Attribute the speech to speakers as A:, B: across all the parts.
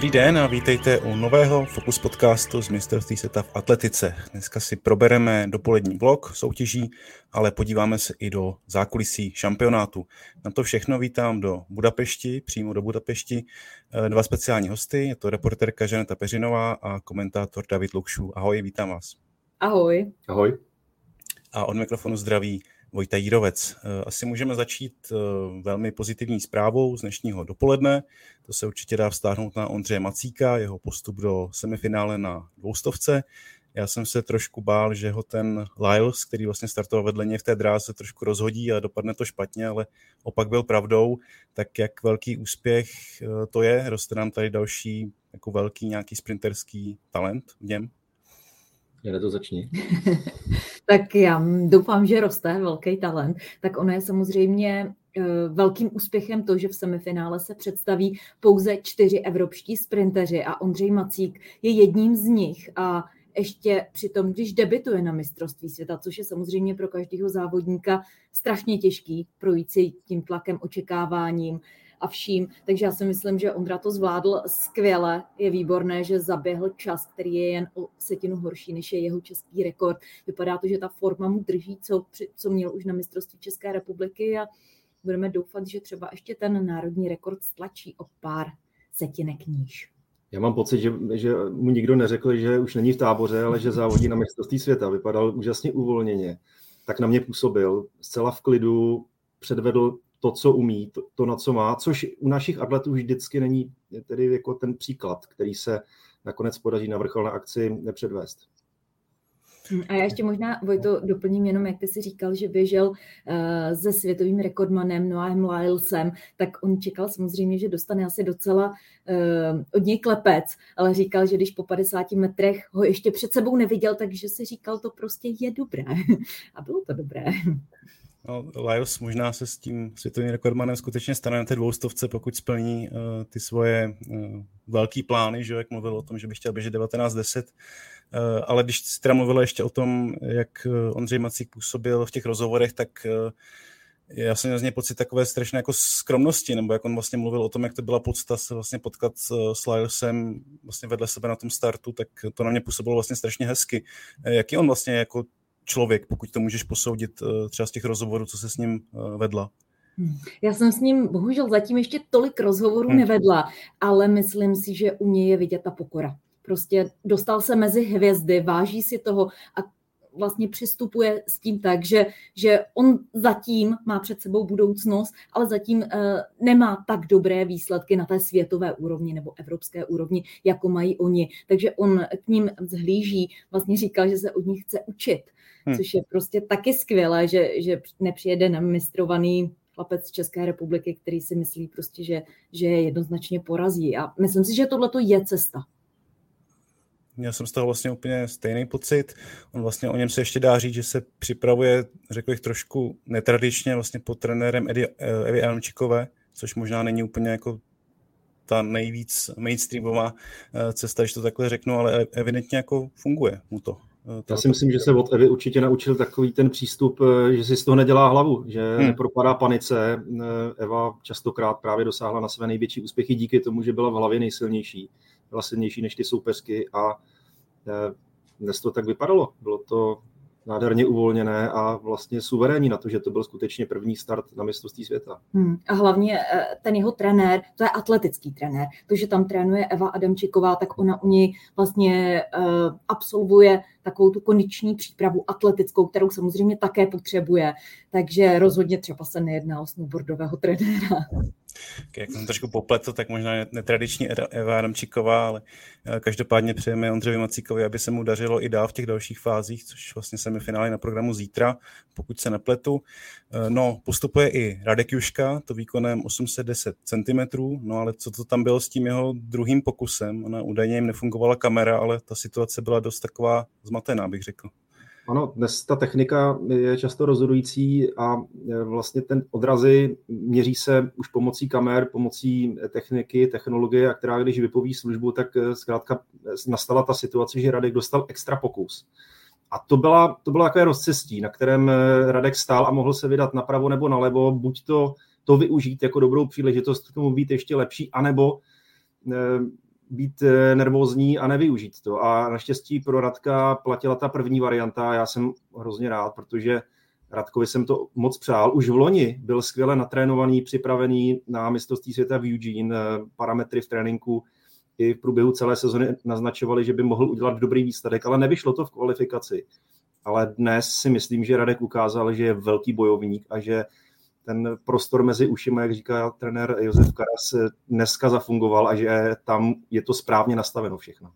A: Dobrý den a vítejte u nového Focus podcastu z mistrovství světa v atletice. Dneska si probereme dopolední blok soutěží, ale podíváme se i do zákulisí šampionátu. Na to všechno vítám do Budapešti, přímo do Budapešti, eh, dva speciální hosty. Je to reporterka Žaneta Peřinová a komentátor David Lukšů. Ahoj, vítám vás.
B: Ahoj.
C: Ahoj.
A: A od mikrofonu zdraví Vojta Jírovec. Eh, asi můžeme začít eh, velmi pozitivní zprávou z dnešního dopoledne. To se určitě dá vztáhnout na Ondřeje Macíka, jeho postup do semifinále na dvoustovce. Já jsem se trošku bál, že ho ten Lyles, který vlastně startoval vedle něj v té dráze, trošku rozhodí a dopadne to špatně, ale opak byl pravdou. Tak jak velký úspěch eh, to je? Roste nám tady další jako velký nějaký sprinterský talent v něm?
C: Jde to začni.
B: tak já doufám, že roste velký talent. Tak ono je samozřejmě eh, velkým úspěchem to, že v semifinále se představí pouze čtyři evropští sprinteři a Ondřej Macík je jedním z nich a ještě přitom, když debituje na mistrovství světa, což je samozřejmě pro každého závodníka strašně těžký projít si tím tlakem, očekáváním, a vším. Takže já si myslím, že Ondra to zvládl skvěle. Je výborné, že zaběhl čas, který je jen o setinu horší, než je jeho český rekord. Vypadá to, že ta forma mu drží, co, co měl už na mistrovství České republiky a budeme doufat, že třeba ještě ten národní rekord stlačí o pár setinek níž.
C: Já mám pocit, že, že mu nikdo neřekl, že už není v táboře, ale že závodí na mistrovství světa. Vypadal úžasně uvolněně. Tak na mě působil zcela v klidu, předvedl to, co umí, to, to, na co má, což u našich atletů vždycky není tedy jako ten příklad, který se nakonec podaří na vrcholné akci nepředvést.
B: A já ještě možná, Vojto, doplním jenom, jak ty si říkal, že běžel uh, se světovým rekordmanem Noahem Lylesem, tak on čekal samozřejmě, že dostane asi docela uh, od něj klepec, ale říkal, že když po 50 metrech ho ještě před sebou neviděl, takže si říkal, to prostě je dobré. A bylo to dobré.
A: No, Lajos možná se s tím světovým rekordmanem skutečně stane na té dvoustovce, pokud splní uh, ty svoje uh, velký plány, že jak mluvil o tom, že by chtěl běžet 19.10, uh, ale když jsi teda mluvil ještě o tom, jak Ondřej Macík působil v těch rozhovorech, tak já jsem měl z něj pocit takové strašné jako skromnosti, nebo jak on vlastně mluvil o tom, jak to byla podsta se vlastně potkat s Lylesem vlastně vedle sebe na tom startu, tak to na mě působilo vlastně strašně hezky. Jaký on vlastně jako člověk, pokud to můžeš posoudit eh, třeba z těch rozhovorů, co se s ním eh, vedla?
B: Hmm. Já jsem s ním bohužel zatím ještě tolik rozhovorů hmm. nevedla, ale myslím si, že u něj je vidět ta pokora. Prostě dostal se mezi hvězdy, váží si toho a vlastně přistupuje s tím tak, že, že on zatím má před sebou budoucnost, ale zatím uh, nemá tak dobré výsledky na té světové úrovni nebo evropské úrovni, jako mají oni. Takže on k ním zhlíží, vlastně říkal, že se od nich chce učit hmm. což je prostě taky skvělé, že, že nepřijede namistrovaný chlapec z České republiky, který si myslí prostě, že, že je jednoznačně porazí. A myslím si, že tohle je cesta.
A: Měl jsem z toho vlastně úplně stejný pocit. On vlastně o něm se ještě dá říct, že se připravuje, řekl bych, trošku netradičně vlastně pod trenérem Edi, eh, Evi Elmčikové, což možná není úplně jako ta nejvíc mainstreamová eh, cesta, když to takhle řeknu, ale evidentně jako funguje mu to.
C: Eh, Já si myslím, že se od Evy určitě naučil takový ten přístup, že si z toho nedělá hlavu, že hmm. nepropadá panice. Eva častokrát právě dosáhla na své největší úspěchy díky tomu, že byla v hlavě nejsilnější, byla silnější než ty soupeřky a dnes to tak vypadalo. Bylo to nádherně uvolněné a vlastně suverénní na to, že to byl skutečně první start na mistrovství světa.
B: Hmm. A hlavně eh, ten jeho trenér, to je atletický trenér, to, že tam trénuje Eva Adamčiková, tak ona u něj vlastně uh, absolvuje takovou tu kondiční přípravu atletickou, kterou samozřejmě také potřebuje. Takže rozhodně třeba se nejedná o snowboardového trenéra
A: jak jsem trošku popletl, tak možná netradiční Eva Adamčíková, ale eh, každopádně přejeme Ondřeji Macíkovi, aby se mu dařilo i dál v těch dalších fázích, což vlastně semifinále na programu zítra, pokud se nepletu. Eh, no, postupuje i Radek Juška, to výkonem 810 cm, no ale co to tam bylo s tím jeho druhým pokusem? Ona údajně jim nefungovala kamera, ale ta situace byla dost taková zmatená, bych řekl.
C: Ano, dnes ta technika je často rozhodující a e, vlastně ten odrazy měří se už pomocí kamer, pomocí techniky, technologie, a která když vypoví službu, tak e, zkrátka e, nastala ta situace, že Radek dostal extra pokus. A to byla, to byla takové rozcestí, na kterém Radek stál a mohl se vydat napravo nebo nalevo, buď to, to využít jako dobrou příležitost k tomu být ještě lepší, anebo být eh, nervózní a nevyužít to. A naštěstí pro Radka platila ta první varianta. Já jsem hrozně rád, protože Radkovi jsem to moc přál. Už v loni byl skvěle natrénovaný, připravený na mistrovství světa v Eugene. Parametry v tréninku i v průběhu celé sezony naznačovali, že by mohl udělat dobrý výsledek, ale nevyšlo to v kvalifikaci. Ale dnes si myslím, že Radek ukázal, že je velký bojovník a že ten prostor mezi ušima, jak říká trenér Josef Karas, dneska zafungoval a že tam je to správně nastaveno všechno.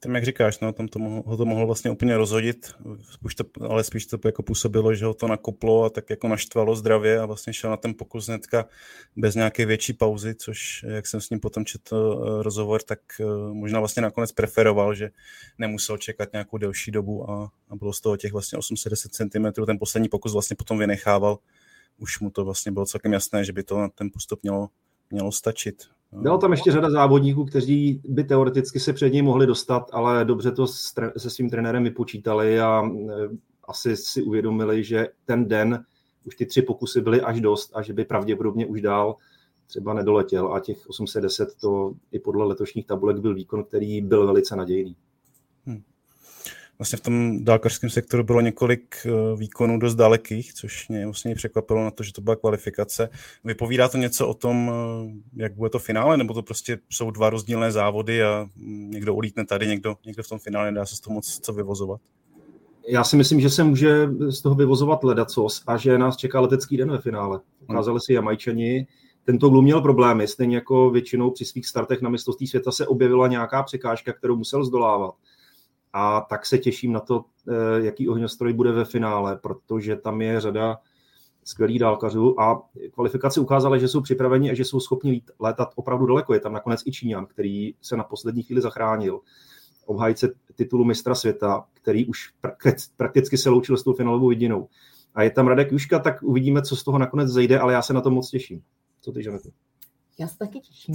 A: Tam, jak říkáš, no, tam to mohlo, ho to mohlo vlastně úplně rozhodit, spíš to, ale spíš to jako působilo, že ho to nakoplo a tak jako naštvalo zdravě a vlastně šel na ten pokus hnedka bez nějaké větší pauzy, což, jak jsem s ním potom četl uh, rozhovor, tak uh, možná vlastně nakonec preferoval, že nemusel čekat nějakou delší dobu a, a bylo z toho těch vlastně 810 cm, ten poslední pokus vlastně potom vynechával. Už mu to vlastně bylo celkem jasné, že by to na ten postup mělo, mělo stačit.
C: Bylo tam ještě řada závodníků, kteří by teoreticky se před něj mohli dostat, ale dobře to se svým trenérem vypočítali a e, asi si uvědomili, že ten den už ty tři pokusy byly až dost a že by pravděpodobně už dál třeba nedoletěl a těch 810 to i podle letošních tabulek byl výkon, který byl velice nadějný
A: vlastně v tom dálkařském sektoru bylo několik eh, výkonů dost dalekých, což mě vlastně překvapilo na to, že to byla kvalifikace. Vypovídá to něco o tom, eh, jak bude to finále, nebo to prostě jsou dva rozdílné závody a mm, někdo ulítne tady, někdo, někdo v tom finále, dá se z toho moc co vyvozovat?
C: Já si myslím, že se může z toho vyvozovat ledacos a že nás čeká letecký den ve finále. Ukázali si Jamajčani, tento Glum měl problémy, stejně jako většinou při svých startech na mistrovství světa se objevila nějaká překážka, kterou musel zdolávat a tak se těším na to, eh, jaký ohňostroj bude ve finále, protože tam je řada skvělých dálkařů a kvalifikace ukázaly, že jsou připraveni a že jsou schopni létat opravdu daleko. Je tam nakonec i Číňan, který se na poslední chvíli zachránil. Obhájce titulu mistra světa, který už prakticky se loučil s tou finálovou vidinou. A je tam Radek Juška, tak uvidíme, co z toho nakonec zejde, ale já se na to moc těším. Co ty, Žanetu?
B: Já se taky těším.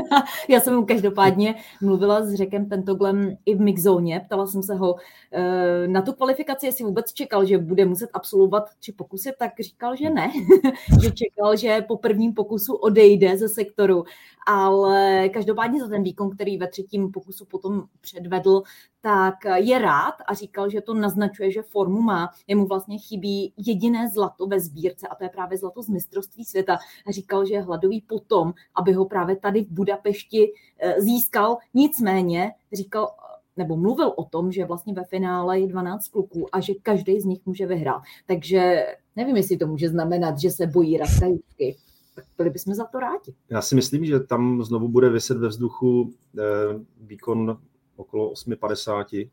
B: Já jsem každopádně mluvila s Řekem Pentoglem i v mixzóně, ptala jsem se ho eh, na tu kvalifikaci, jestli vůbec čekal, že bude muset absolvovat tři pokusy, tak říkal, že ne, že čekal, že po prvním pokusu odejde ze sektoru, ale každopádně za ten výkon, který ve třetím pokusu potom předvedl, tak je rád a říkal, že to naznačuje, že formu má. Jemu vlastně chybí jediné zlato ve sbírce a to je právě zlato z mistrovství světa. A říkal, že je hladový potom, aby ho právě tady v Budapešti eh, získal. Nicméně říkal, nebo mluvil o tom, že vlastně ve finále je 12 kluků a že každý z nich může vyhrát. Takže nevím, jestli to může znamenat, že se bojí Tak byli bychom za to rádi.
C: Já si myslím, že tam znovu bude vyset ve vzduchu eh, výkon okolo 8,50,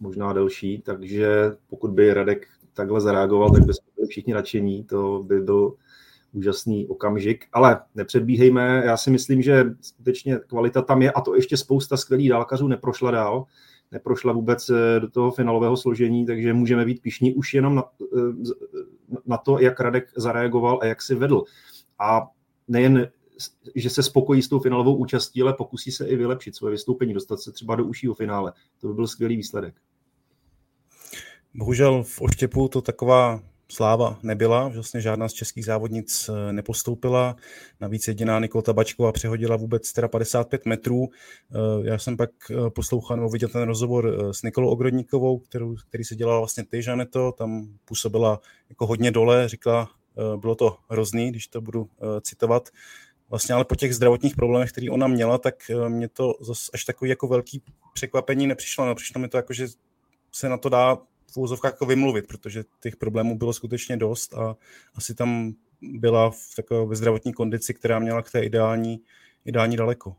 C: možná delší, takže pokud by Radek takhle zareagoval, tak by byli všichni nadšení, to by byl úžasný okamžik, ale nepředbíhejme, já si myslím, že skutečně kvalita tam je a to ještě spousta skvělých dálkařů neprošla dál, neprošla vůbec eh, do toho finálového složení, takže můžeme být pišní už jenom na, eh, na to, jak Radek zareagoval a jak si vedl. A nejen že se spokojí s tou finálovou účastí, ale pokusí se i vylepšit svoje vystoupení, dostat se třeba do užšího finále. To by byl skvělý výsledek.
A: Bohužel v Oštěpu to taková sláva nebyla, vlastně žádná z českých závodnic eh, nepostoupila, navíc jediná Nikol Tabačková přehodila vůbec teda 55 metrů. Eh, já jsem pak eh, poslouchal nebo viděl ten rozhovor s Nikolou Ogrodníkovou, kterou, který se dělala vlastně ty, Žaneto, tam působila jako hodně dole, říkala, bylo to hrozný, když to budu citovat, vlastně ale po těch zdravotních problémech, které ona měla, tak mě to zase až takový jako velký překvapení nepřišlo. No, přišlo mi to jako, že se na to dá v úzovkách jako vymluvit, protože těch problémů bylo skutečně dost a asi tam byla v takové zdravotní kondici, která měla k té ideální, ideální daleko.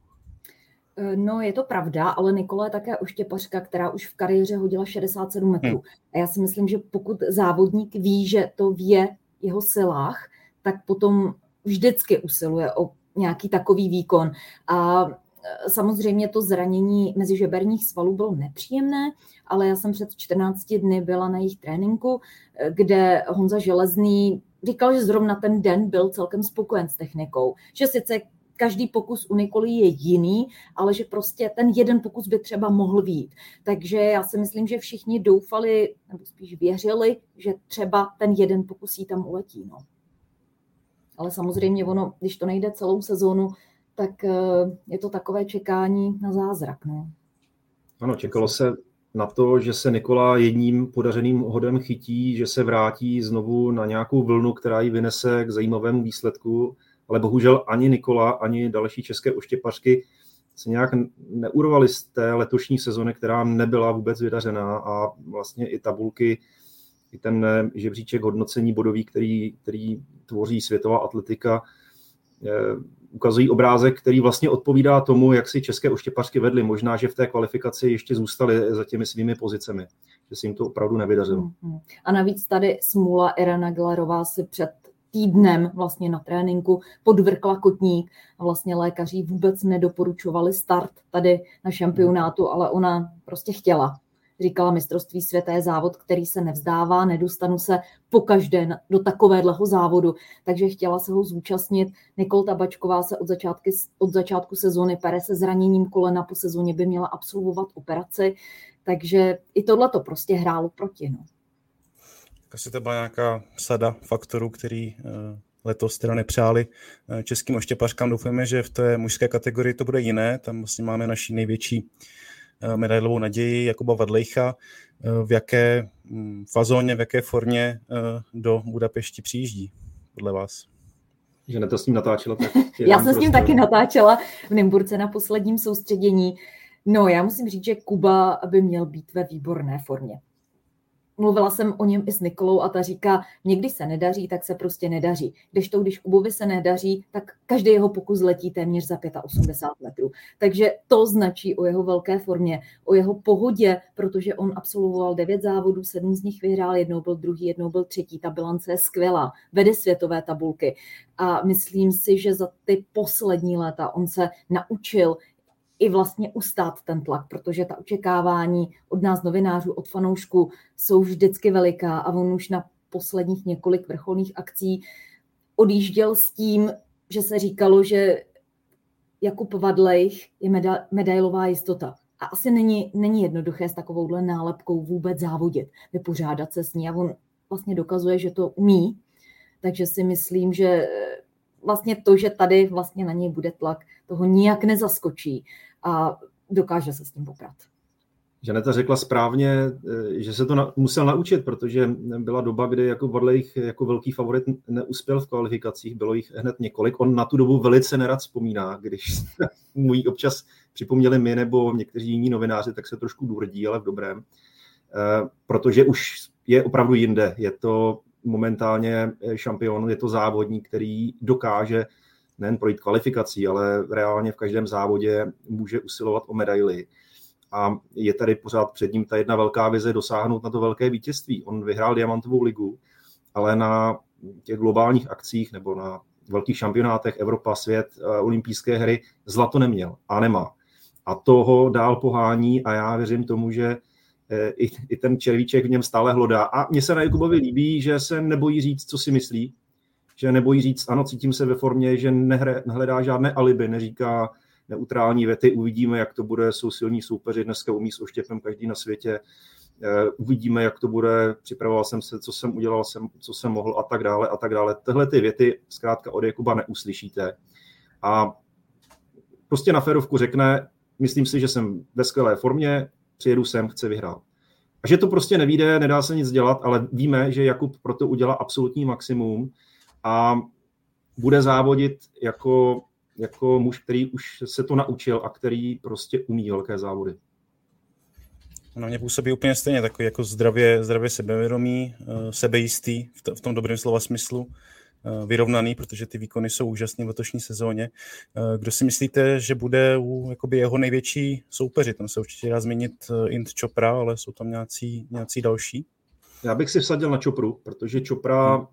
B: E, no, je to pravda, ale Nikola je také oštěpařka, která už v kariéře hodila 67 metrů. Hmm. A já si myslím, že pokud závodník ví, že to v jeho silách, tak potom vždycky usiluje o nějaký takový výkon. A Samozřejmě to zranění mezi žeberních svalů bylo nepříjemné, ale já jsem před 14 dny byla na jejich tréninku, kde Honza Železný říkal, že zrovna ten den byl celkem spokojen s technikou. Že sice každý pokus u Nikoly je jiný, ale že prostě ten jeden pokus by třeba mohl být. Takže já si myslím, že všichni doufali, nebo spíš věřili, že třeba ten jeden pokus jí tam uletí. No. Ale samozřejmě ono, když to nejde celou sezónu, tak eh, je to takové čekání na zázrak. No.
C: Ano, čekalo se na to, že se Nikola jedním podařeným hodem chytí, že se vrátí znovu na nějakou vlnu, která ji vynese k zajímavému výsledku, ale bohužel ani Nikola, ani další české oštěpařky se nějak neurvali z té letošní sezony, která nebyla vůbec vydařená a vlastně i tabulky, i ten žebříček hodnocení bodový, který, který tvoří světová atletika, ukazují obrázek, který vlastně odpovídá tomu, jak si české oštěpařky vedly. Možná, že v té kvalifikaci ještě zůstaly za těmi svými pozicemi, že se jim to opravdu nevydařilo. Mm-hmm.
B: A navíc tady smůla Irena Glerová si před týdnem vlastně na tréninku podvrkla kotník a vlastně lékaři vůbec nedoporučovali start tady na šampionátu, ale ona prostě chtěla říkala mistrovství světa je závod, který se nevzdává, nedostanu se po každé do takovéhleho závodu, takže chtěla se ho zúčastnit. Nikol Tabačková se od, začátky, od začátku sezóny pere se zraněním kolena, po sezóně by měla absolvovat operaci, takže i tohle to prostě hrálo proti. No.
A: Asi to byla nějaká sada faktorů, který eh, letos teda nepřáli eh, českým oštěpařkám. Doufujeme, že v té mužské kategorii to bude jiné. Tam vlastně máme naší největší medailovou naději Jakuba Vadlejcha, eh, v jaké mm, fazóně, v jaké formě eh, do Budapešti přijíždí, podle vás?
C: Že ne to s ním natáčela. Tak
B: já jsem s ním taky natáčela v Nymburce na posledním soustředění. No, já musím říct, že Kuba by měl být ve výborné formě mluvila jsem o něm i s Nikolou a ta říká, někdy se nedaří, tak se prostě nedaří. Když to, když Kubovi se nedaří, tak každý jeho pokus letí téměř za 85 metrů. Takže to značí o jeho velké formě, o jeho pohodě, protože on absolvoval devět závodů, sedm z nich vyhrál, jednou byl druhý, jednou byl třetí. Ta bilance je skvělá, vede světové tabulky. A myslím si, že za ty poslední léta on se naučil i vlastně ustát ten tlak, protože ta očekávání od nás novinářů, od fanoušků jsou vždycky veliká a on už na posledních několik vrcholných akcí odjížděl s tím, že se říkalo, že Jakub Vadlejch je meda- medailová jistota. A asi není, není jednoduché s takovouhle nálepkou vůbec závodit, vypořádat se s ní a on vlastně dokazuje, že to umí. Takže si myslím, že vlastně to, že tady vlastně na něj bude tlak, toho nijak nezaskočí a dokáže se s tím poprat.
C: Žaneta řekla správně, eh, že se to na, musel naučit, protože byla doba, kdy jako Varlejch jako velký favorit neuspěl v kvalifikacích, bylo jich hned několik. On na tu dobu velice nerad vzpomíná, když mu ji občas připomněli my nebo někteří jiní novináři, tak se trošku důrdí, ale v dobrém. Eh, protože už je opravdu jinde. Je to momentálně šampion, je to závodník, který dokáže nejen projít kvalifikací, ale reálně v každém závodě může usilovat o medaily. A je tady pořád před ním ta jedna velká vize dosáhnout na to velké vítězství. On vyhrál Diamantovou ligu, ale na těch globálních akcích nebo na velkých šampionátech Evropa, svět, eh, olympijské hry zlato neměl a nemá. A toho dál pohání a já věřím tomu, že eh, i, i ten červíček v něm stále hlodá. A mně se na Jakubovi líbí, že se nebojí říct, co si myslí, že nebojí říct, ano, cítím se ve formě, že nehre, nehledá žádné alibi, neříká neutrální věty, uvidíme, jak to bude, jsou silní soupeři, dneska umí s oštěpem každý na světě, eh, uvidíme, jak to bude, připravoval jsem se, co jsem udělal, jsem, co jsem mohl a tak dále a tak dále. Tyhle ty věty zkrátka od Jakuba neuslyšíte. A prostě na férovku řekne, myslím si, že jsem ve skvělé formě, přijedu sem, chci vyhrát. A že to prostě nevíde, nedá se nic dělat, ale víme, že Jakub proto udělá absolutní maximum a bude závodit jako, jako muž, který už se to naučil a který prostě umí velké závody.
A: Na mě působí úplně stejně takový jako zdravě, zdravě sebevědomý, eh, sebejistý v tom dobrém slova smyslu, eh, vyrovnaný, protože ty výkony jsou úžasné v letošní sezóně. Eh, kdo si myslíte, že bude u jakoby jeho největší soupeři? Tam se určitě dá zmínit Int Chopra, ale jsou tam nějací, nějací další?
C: Já bych si vsadil na Chopru, protože Chopra hmm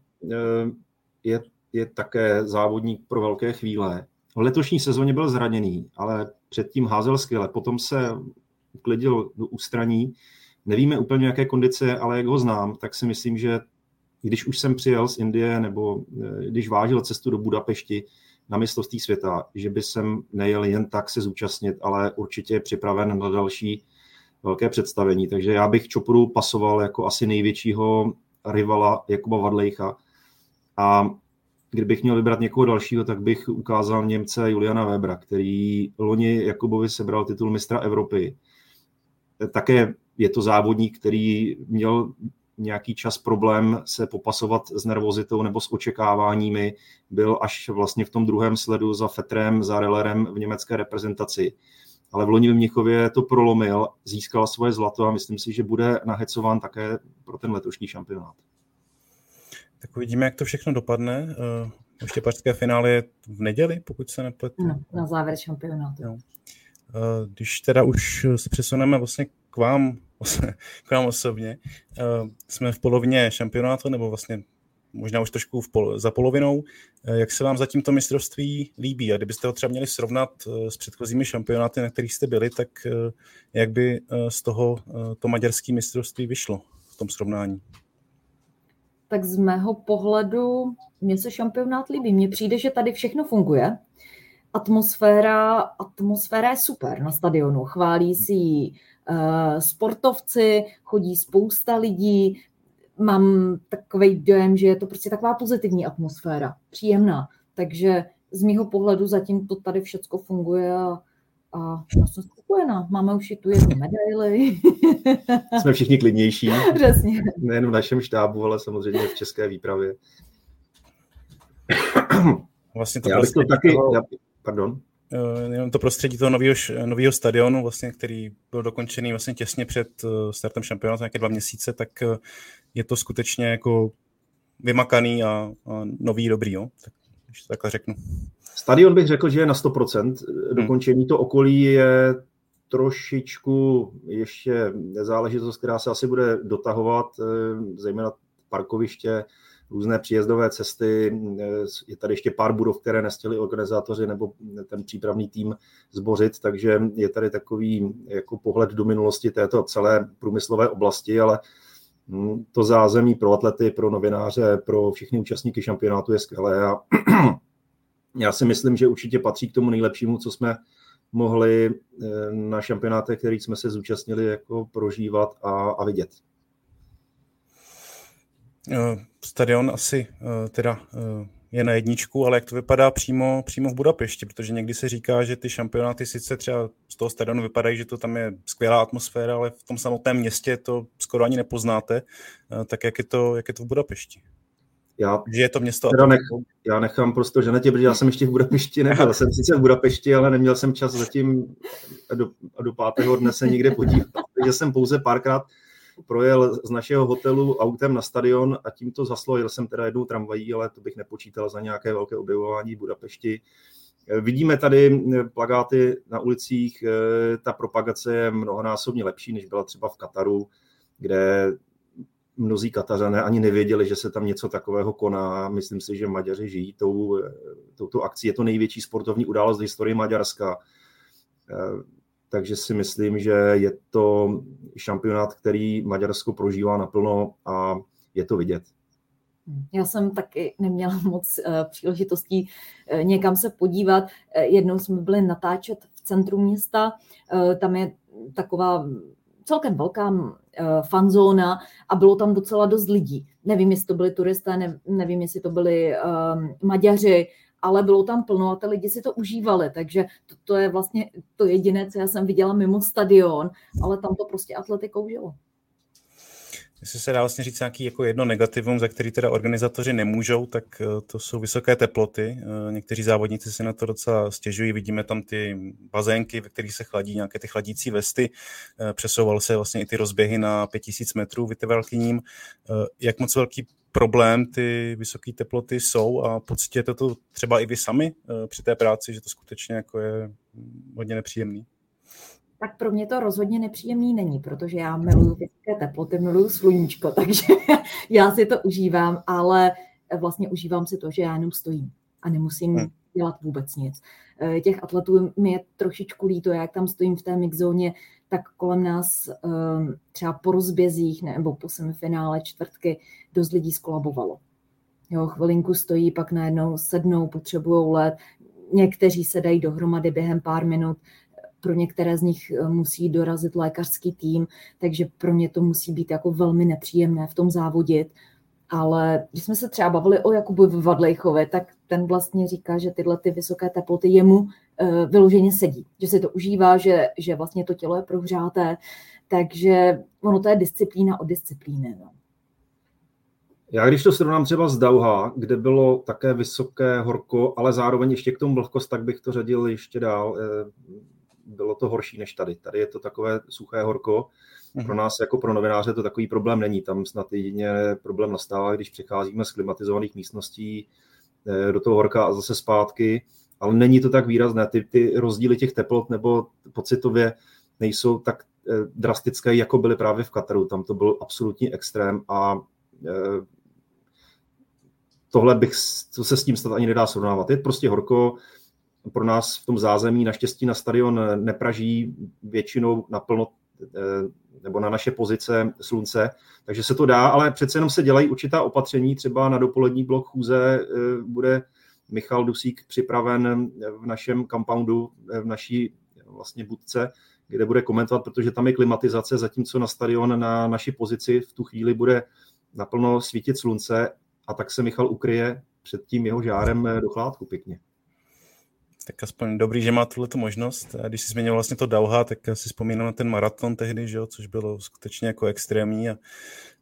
C: je, je také závodník pro velké chvíle. V letošní sezóně byl zraněný, ale předtím házel skvěle. Potom se uklidil do ústraní. Nevíme úplně, jaké kondice, ale jak ho znám, tak si myslím, že když už jsem přijel z Indie nebo eh, když vážil cestu do Budapešti na mistrovství světa, že by jsem nejel jen tak se zúčastnit, ale určitě je připraven na další velké představení. Takže já bych Čopuru pasoval jako asi největšího rivala Jakuba Vadlejcha, a kdybych měl vybrat někoho dalšího, tak bych ukázal Němce Juliana Webera, který loni Jakubovi sebral titul mistra Evropy. Také je to závodník, který měl nějaký čas problém se popasovat s nervozitou nebo s očekáváními. Byl až vlastně v tom druhém sledu za Fetrem, za Rellerem v německé reprezentaci. Ale v loni v Mnichově to prolomil, získal svoje zlato a myslím si, že bude nahecován také pro ten letošní šampionát.
A: Tak uvidíme, jak to všechno dopadne. Ještě pařské finále je v neděli, pokud se nepletu.
B: No, na závěr šampionátu. No.
A: Když teda už se přesuneme vlastně k vám, k vám osobně, jsme v polovině šampionátu, nebo vlastně možná už trošku v pol, za polovinou. Jak se vám zatím to mistrovství líbí? A kdybyste ho třeba měli srovnat s předchozími šampionáty, na kterých jste byli, tak jak by z toho to maďarské mistrovství vyšlo v tom srovnání?
B: Tak z mého pohledu mě se šampionát líbí. Mně přijde, že tady všechno funguje. Atmosféra, atmosféra je super na stadionu. Chválí si ji uh, sportovci, chodí spousta lidí. Mám takový dojem, že je to prostě taková pozitivní atmosféra, příjemná. Takže z mého pohledu zatím to tady všechno funguje a a já jsem spokojená. Máme už i tu jednu medaili.
C: Jsme všichni klidnější.
B: Přesně.
C: Nejen v našem štábu, ale samozřejmě v české výpravě.
A: Vlastně to
C: já bych to taky... Toho, já, pardon.
A: Eh, jenom to prostředí toho nového, nového stadionu, vlastně, který byl dokončený vlastně těsně před eh, startem šampionátu, nějaké dva měsíce, tak eh, je to skutečně jako vymakaný a, a nový, dobrý, jo? Tak, když to takhle řeknu.
C: Stadion bych řekl, že je na 100%. Dokončení to okolí je trošičku ještě záležitost, která se asi bude dotahovat, eh, zejména parkoviště, různé příjezdové cesty. Eh, je tady ještě pár budov, které nestěli organizátoři nebo ten přípravný tým zbořit, takže je tady takový jako pohled do minulosti této celé průmyslové oblasti, ale to zázemí pro atlety, pro novináře, pro všechny účastníky šampionátu je skvělé a já si myslím, že určitě patří k tomu nejlepšímu, co jsme mohli eh, na šampionátech, který jsme se zúčastnili, jako prožívat a, a vidět.
A: Eh, stadion asi eh, teda je na jedničku, ale jak to vypadá přímo, přímo v Budapešti, protože někdy se říká, že ty šampionáty sice třeba z toho stadionu vypadají, že to tam je skvělá atmosféra, ale v tom samotném městě to skoro ani nepoznáte. Tak jak je to, jak je to v Budapešti?
C: Já,
A: že je to město.
C: Teda nech, já nechám prostě ženetě, protože já jsem ještě v Budapešti nebyl. Jsem sice v Budapešti, ale neměl jsem čas zatím do, do pátého dne se někde podívat. Takže jsem pouze párkrát projel z našeho hotelu autem na stadion a tím to zaslo. Jel jsem teda jednou tramvají, ale to bych nepočítal za nějaké velké objevování Budapešti. Vidíme tady plagáty na ulicích, ta propagace je mnohonásobně lepší, než byla třeba v Kataru, kde mnozí Katařané ani nevěděli, že se tam něco takového koná. Myslím si, že Maďaři žijí tou, touto akcí. Je to největší sportovní událost v historii Maďarska. Eh, takže si myslím, že je to šampionát, který Maďarsko prožívá naplno a je to vidět.
B: Já jsem taky neměla moc uh, příležitostí uh, někam se podívat. Uh, jednou jsme byli natáčet v centru města. Tam je taková celkem velká uh, fanzóna a bylo tam docela dost lidí. Nevím, jestli to byli turisté, ne, nevím, jestli to byli Maďaři, ale bylo tam plno a ty lidi si to užívali, takže to, to je vlastně to jediné, co já jsem viděla mimo stadion, ale tam to prostě atletikou žilo.
A: Jestli se dá vlastně říct nějaký jako jedno negativum, za který teda organizatoři nemůžou, tak eh, to jsou vysoké teploty. Eh, někteří závodníci si na to docela stěžují. Vidíme tam ty bazénky, ve kterých se chladí, nějaké ty chladící vesty. Eh, přesouval se vlastně i ty rozběhy na 5000 metrů vytrvalkyním. Jak moc velký problém ty vysoké teploty jsou a pocítíte to třeba i vy sami při té práci, že to skutečně jako je hodně nepříjemný?
B: tak pro mě to rozhodně nepříjemný není, protože já miluju vysoké teploty, miluju sluníčko, takže já si to užívám, ale vlastně užívám si to, že já jenom stojím a nemusím hmm. dělat vůbec nic. Eh, těch atletů mi je trošičku líto, jak tam stojím v té mixzóně, tak kolem nás ehm, třeba po rozbězích nebo po semifinále čtvrtky dost lidí skolabovalo. Jo, chvilinku stojí, pak najednou sednou, potřebují let, někteří se dají dohromady během pár minut, pro některé z nich eh, musí dorazit lékařský tým, takže pro mě to musí být jako velmi nepříjemné v tom závodit. Ale když jsme se třeba bavili o Jakubu Vadlejchovi, tak ten vlastně říká, že tyhle ty vysoké teploty jemu vyloženě sedí, že se to užívá, že, že vlastně to tělo je prohřáté, takže ono to je disciplína od disciplíny. No.
C: Já když to srovnám třeba z Dauha, kde bylo také vysoké horko, ale zároveň ještě k tomu vlhkost, tak bych to řadil ještě dál. Eh, bylo to horší než tady. Tady je to takové suché horko. Pro mhm. nás jako pro novináře to takový problém není. Tam snad jedině problém nastává, když přecházíme z klimatizovaných místností eh, do toho horka a zase zpátky. Ale není to tak výrazné. Ty, ty rozdíly těch teplot nebo pocitově nejsou tak eh, drastické, jako byly právě v Kataru. Tam to byl absolutní extrém a tohle bych, to se s tím snad ani nedá srovnávat. Je prostě horko, pro nás v tom zázemí naštěstí na stadion nepraží většinou naplno eh, nebo na naše pozice slunce, takže se to dá, ale přece jenom se dělají určitá opatření, třeba na dopolední blok chůze eh, bude Michal Dusík připraven v našem compoundu, v naší vlastně budce, kde bude komentovat, protože tam je klimatizace, zatímco na stadion na naší pozici v tu chvíli bude naplno svítit slunce a tak se Michal ukryje před tím jeho žárem eh, do chládku pěkně.
A: Tak aspoň dobrý, že má tuhle možnost. A když jsi změnil vlastně to Dauha, tak si vzpomínám na ten maraton tehdy, že jo, což bylo skutečně jako extrémní a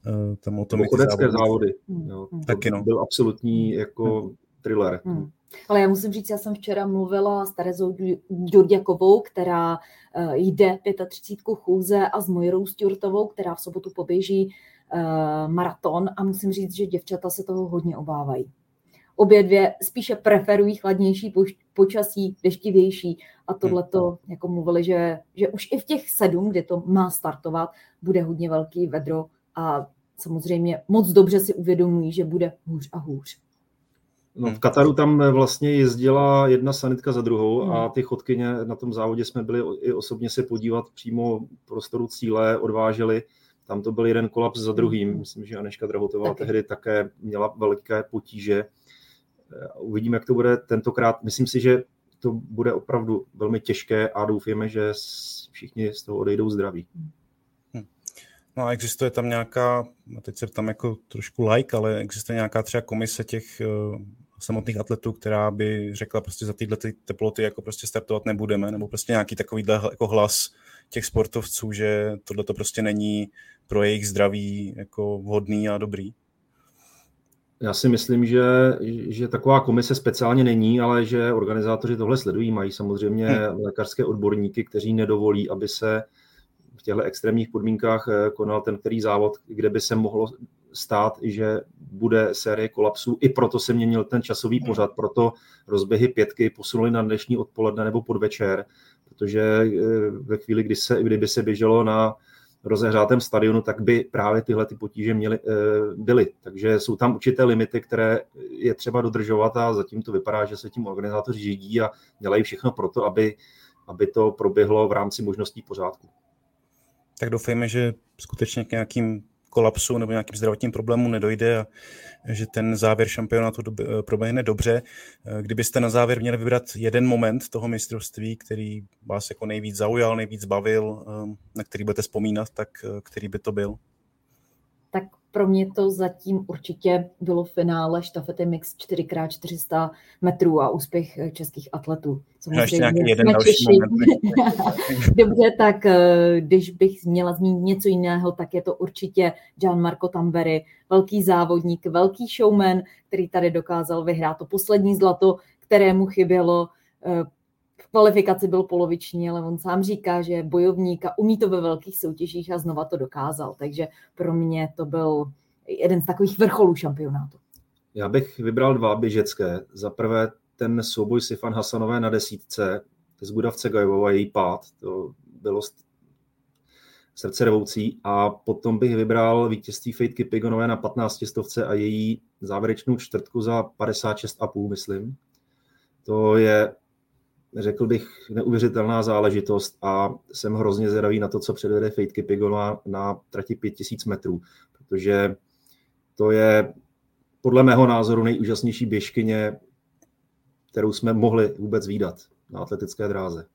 A: uh, tam o tom...
C: Chodecké závody. Hmm. Jo. Taky no. Byl absolutní jako. Thriller. Hmm.
B: Ale já musím říct, já jsem včera mluvila s Terezou Ďurďakovou, která uh, jde 35 chůze a s Mojrou Sturtovou, která v sobotu poběží uh, maraton a musím říct, že děvčata se toho hodně obávají. Obě dvě spíše preferují chladnější počasí, deštivější a tohle to, jako mluvili, že, že už i v těch sedm, kde to má startovat, bude hodně velký vedro a samozřejmě moc dobře si uvědomují, že bude hůř a hůř.
C: No, v Kataru tam vlastně jezdila jedna sanitka za druhou a hmm. ty chodkyně na tom závodě jsme byli i osobně se podívat přímo prostoru cíle, odváželi tam to byl jeden kolaps za druhým. Mhm. Myslím, že Aneška Drahotová Taky. tehdy také měla velké potíže. Uvidíme, jak to bude tentokrát. Myslím si, že to bude opravdu velmi těžké a doufujeme, že všichni z toho odejdou zdraví.
A: No a existuje tam nějaká, teď se tam jako trošku like, ale existuje nějaká třeba komise těch uh, samotných atletů, která by řekla prostě za tyhle ty teploty jako prostě startovat nebudeme, nebo prostě nějaký takový jako hlas těch sportovců, že tohle to prostě není pro jejich zdraví jako vhodný a dobrý?
C: Já si myslím, že, že taková komise speciálně není, ale že organizátoři tohle sledují. Mají samozřejmě hmm. lékařské odborníky, kteří nedovolí, aby se v těchto extrémních podmínkách eh, konal ten který závod, kde by se mohlo stát, že bude série kolapsů. I proto se měnil ten časový hmm. pořad, proto rozběhy pětky posunuli na dnešní odpoledne nebo podvečer, protože eh, ve chvíli, kdy se, kdyby se běželo na rozehřátém stadionu, tak by právě tyhle ty potíže měly, eh, byly. Takže jsou tam určité limity, které je třeba dodržovat a zatím to vypadá, že se tím organizátoři řídí a dělají všechno pro to, aby, aby to proběhlo v rámci možností pořádku.
A: Tak doufejme, že skutečně k nějakým kolapsu nebo nějakým zdravotním problémům nedojde a že ten závěr šampionátu do, proběhne dobře. Kdybyste na závěr měli vybrat jeden moment toho mistrovství, který vás jako nejvíc zaujal, nejvíc bavil, na který budete vzpomínat, tak který by to byl?
B: Tak pro mě to zatím určitě bylo finále štafety mix 4x400 metrů a úspěch eh, českých atletů.
A: Samozřejmě ještě nějaký jeden další
B: Dobře, tak eh, když bych měla zmínit něco jiného, tak je to určitě Gianmarco Tamberi, velký závodník, velký showman, který tady dokázal vyhrát to poslední zlato, kterému chybělo eh, v kvalifikaci byl poloviční, ale on sám říká, že bojovník a umí to ve velkých soutěžích a znova to dokázal. Takže pro mě to byl jeden z takových vrcholů šampionátu.
C: Já bych vybral dva běžecké. Za prvé ten souboj Sifan Hasanové na desítce z Gudavce Gajovou a její pád. To bylo srdce revoucí. A potom bych vybral vítězství Fejtky Pigonové na 15 stovce a její závěrečnou čtvrtku za 56,5, myslím. To je řekl bych, neuvěřitelná záležitost a jsem hrozně zvědavý na to, co předvede Fate Kipigona na trati 5000 metrů, protože to je podle mého názoru nejúžasnější běžkyně, kterou jsme mohli vůbec výdat na atletické dráze.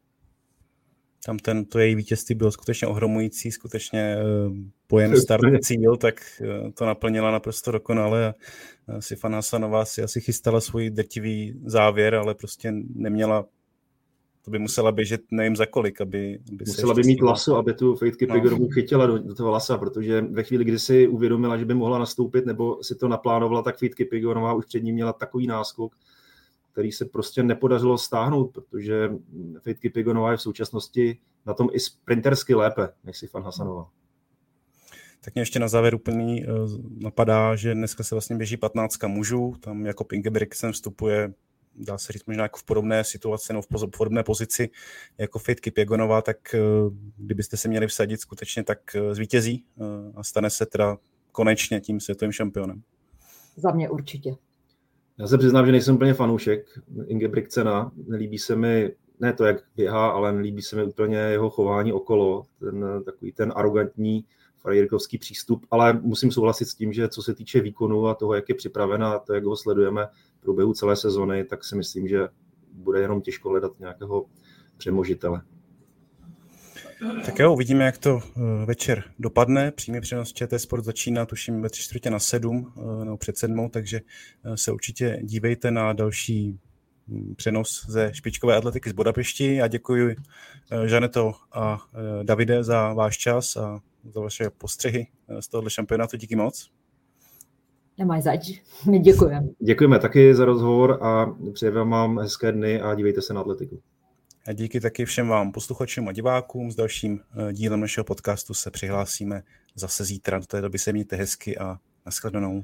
A: tam ten, to její vítězství bylo skutečně ohromující, skutečně pojem start cíl, tak to naplnila naprosto dokonale a Sifan Hasanová si asi chystala svůj drtivý závěr, ale prostě neměla to by musela běžet nevím za kolik, aby...
C: aby musela by mít laso, aby tu Kipigorovu no. chytila do, do toho lasa, protože ve chvíli, kdy si uvědomila, že by mohla nastoupit, nebo si to naplánovala, tak Faith Kipigorová už před ní měla takový náskok, který se prostě nepodařilo stáhnout, protože Faith Kipigonová je v současnosti na tom i sprintersky lépe, než si Fan Hasanová.
A: Tak mě ještě na závěr úplný uh, napadá, že dneska se vlastně běží 15 mužů, tam jako Ingebrigtsen vstupuje dá se říct možná jako v podobné situaci nebo v podobné pozici jako Fit Pěgonová, tak eh, kdybyste se měli vsadit skutečně, tak eh, zvítězí eh, a stane se teda konečně tím světovým šampionem.
B: Za mě určitě.
C: Já se přiznám, že nejsem úplně fanoušek Ingebrigtsena. Nelíbí se mi ne to, jak běhá, ale nelíbí se mi úplně jeho chování okolo, ten takový ten arrogantní frajerkovský přístup, ale musím souhlasit s tím, že co se týče výkonu a toho, jak je připravena a to, jak ho sledujeme průběhu celé sezony, tak si myslím, že bude jenom těžko hledat nějakého přemožitele.
A: Tak jo, uvidíme, jak to eh, večer dopadne. Přímý přenos ČT Sport začíná, tuším, ve tři čtvrtě na sedm, eh, nebo před sedmou, takže eh, se určitě dívejte na další hm, přenos ze špičkové atletiky z Budapešti. A děkuji Žaneto a Davide za váš čas a za vaše postřehy z tohohle šampionátu. Díky moc.
B: Nemáš zač. My děkujeme.
C: Děkujeme taky za rozhovor a přejeme vám hezké dny a dívejte se na atletiku.
A: A díky taky všem vám posluchačům a divákům. S dalším eh, dílem našeho podcastu se přihlásíme zase zítra. Do té doby se mějte hezky a nashledanou.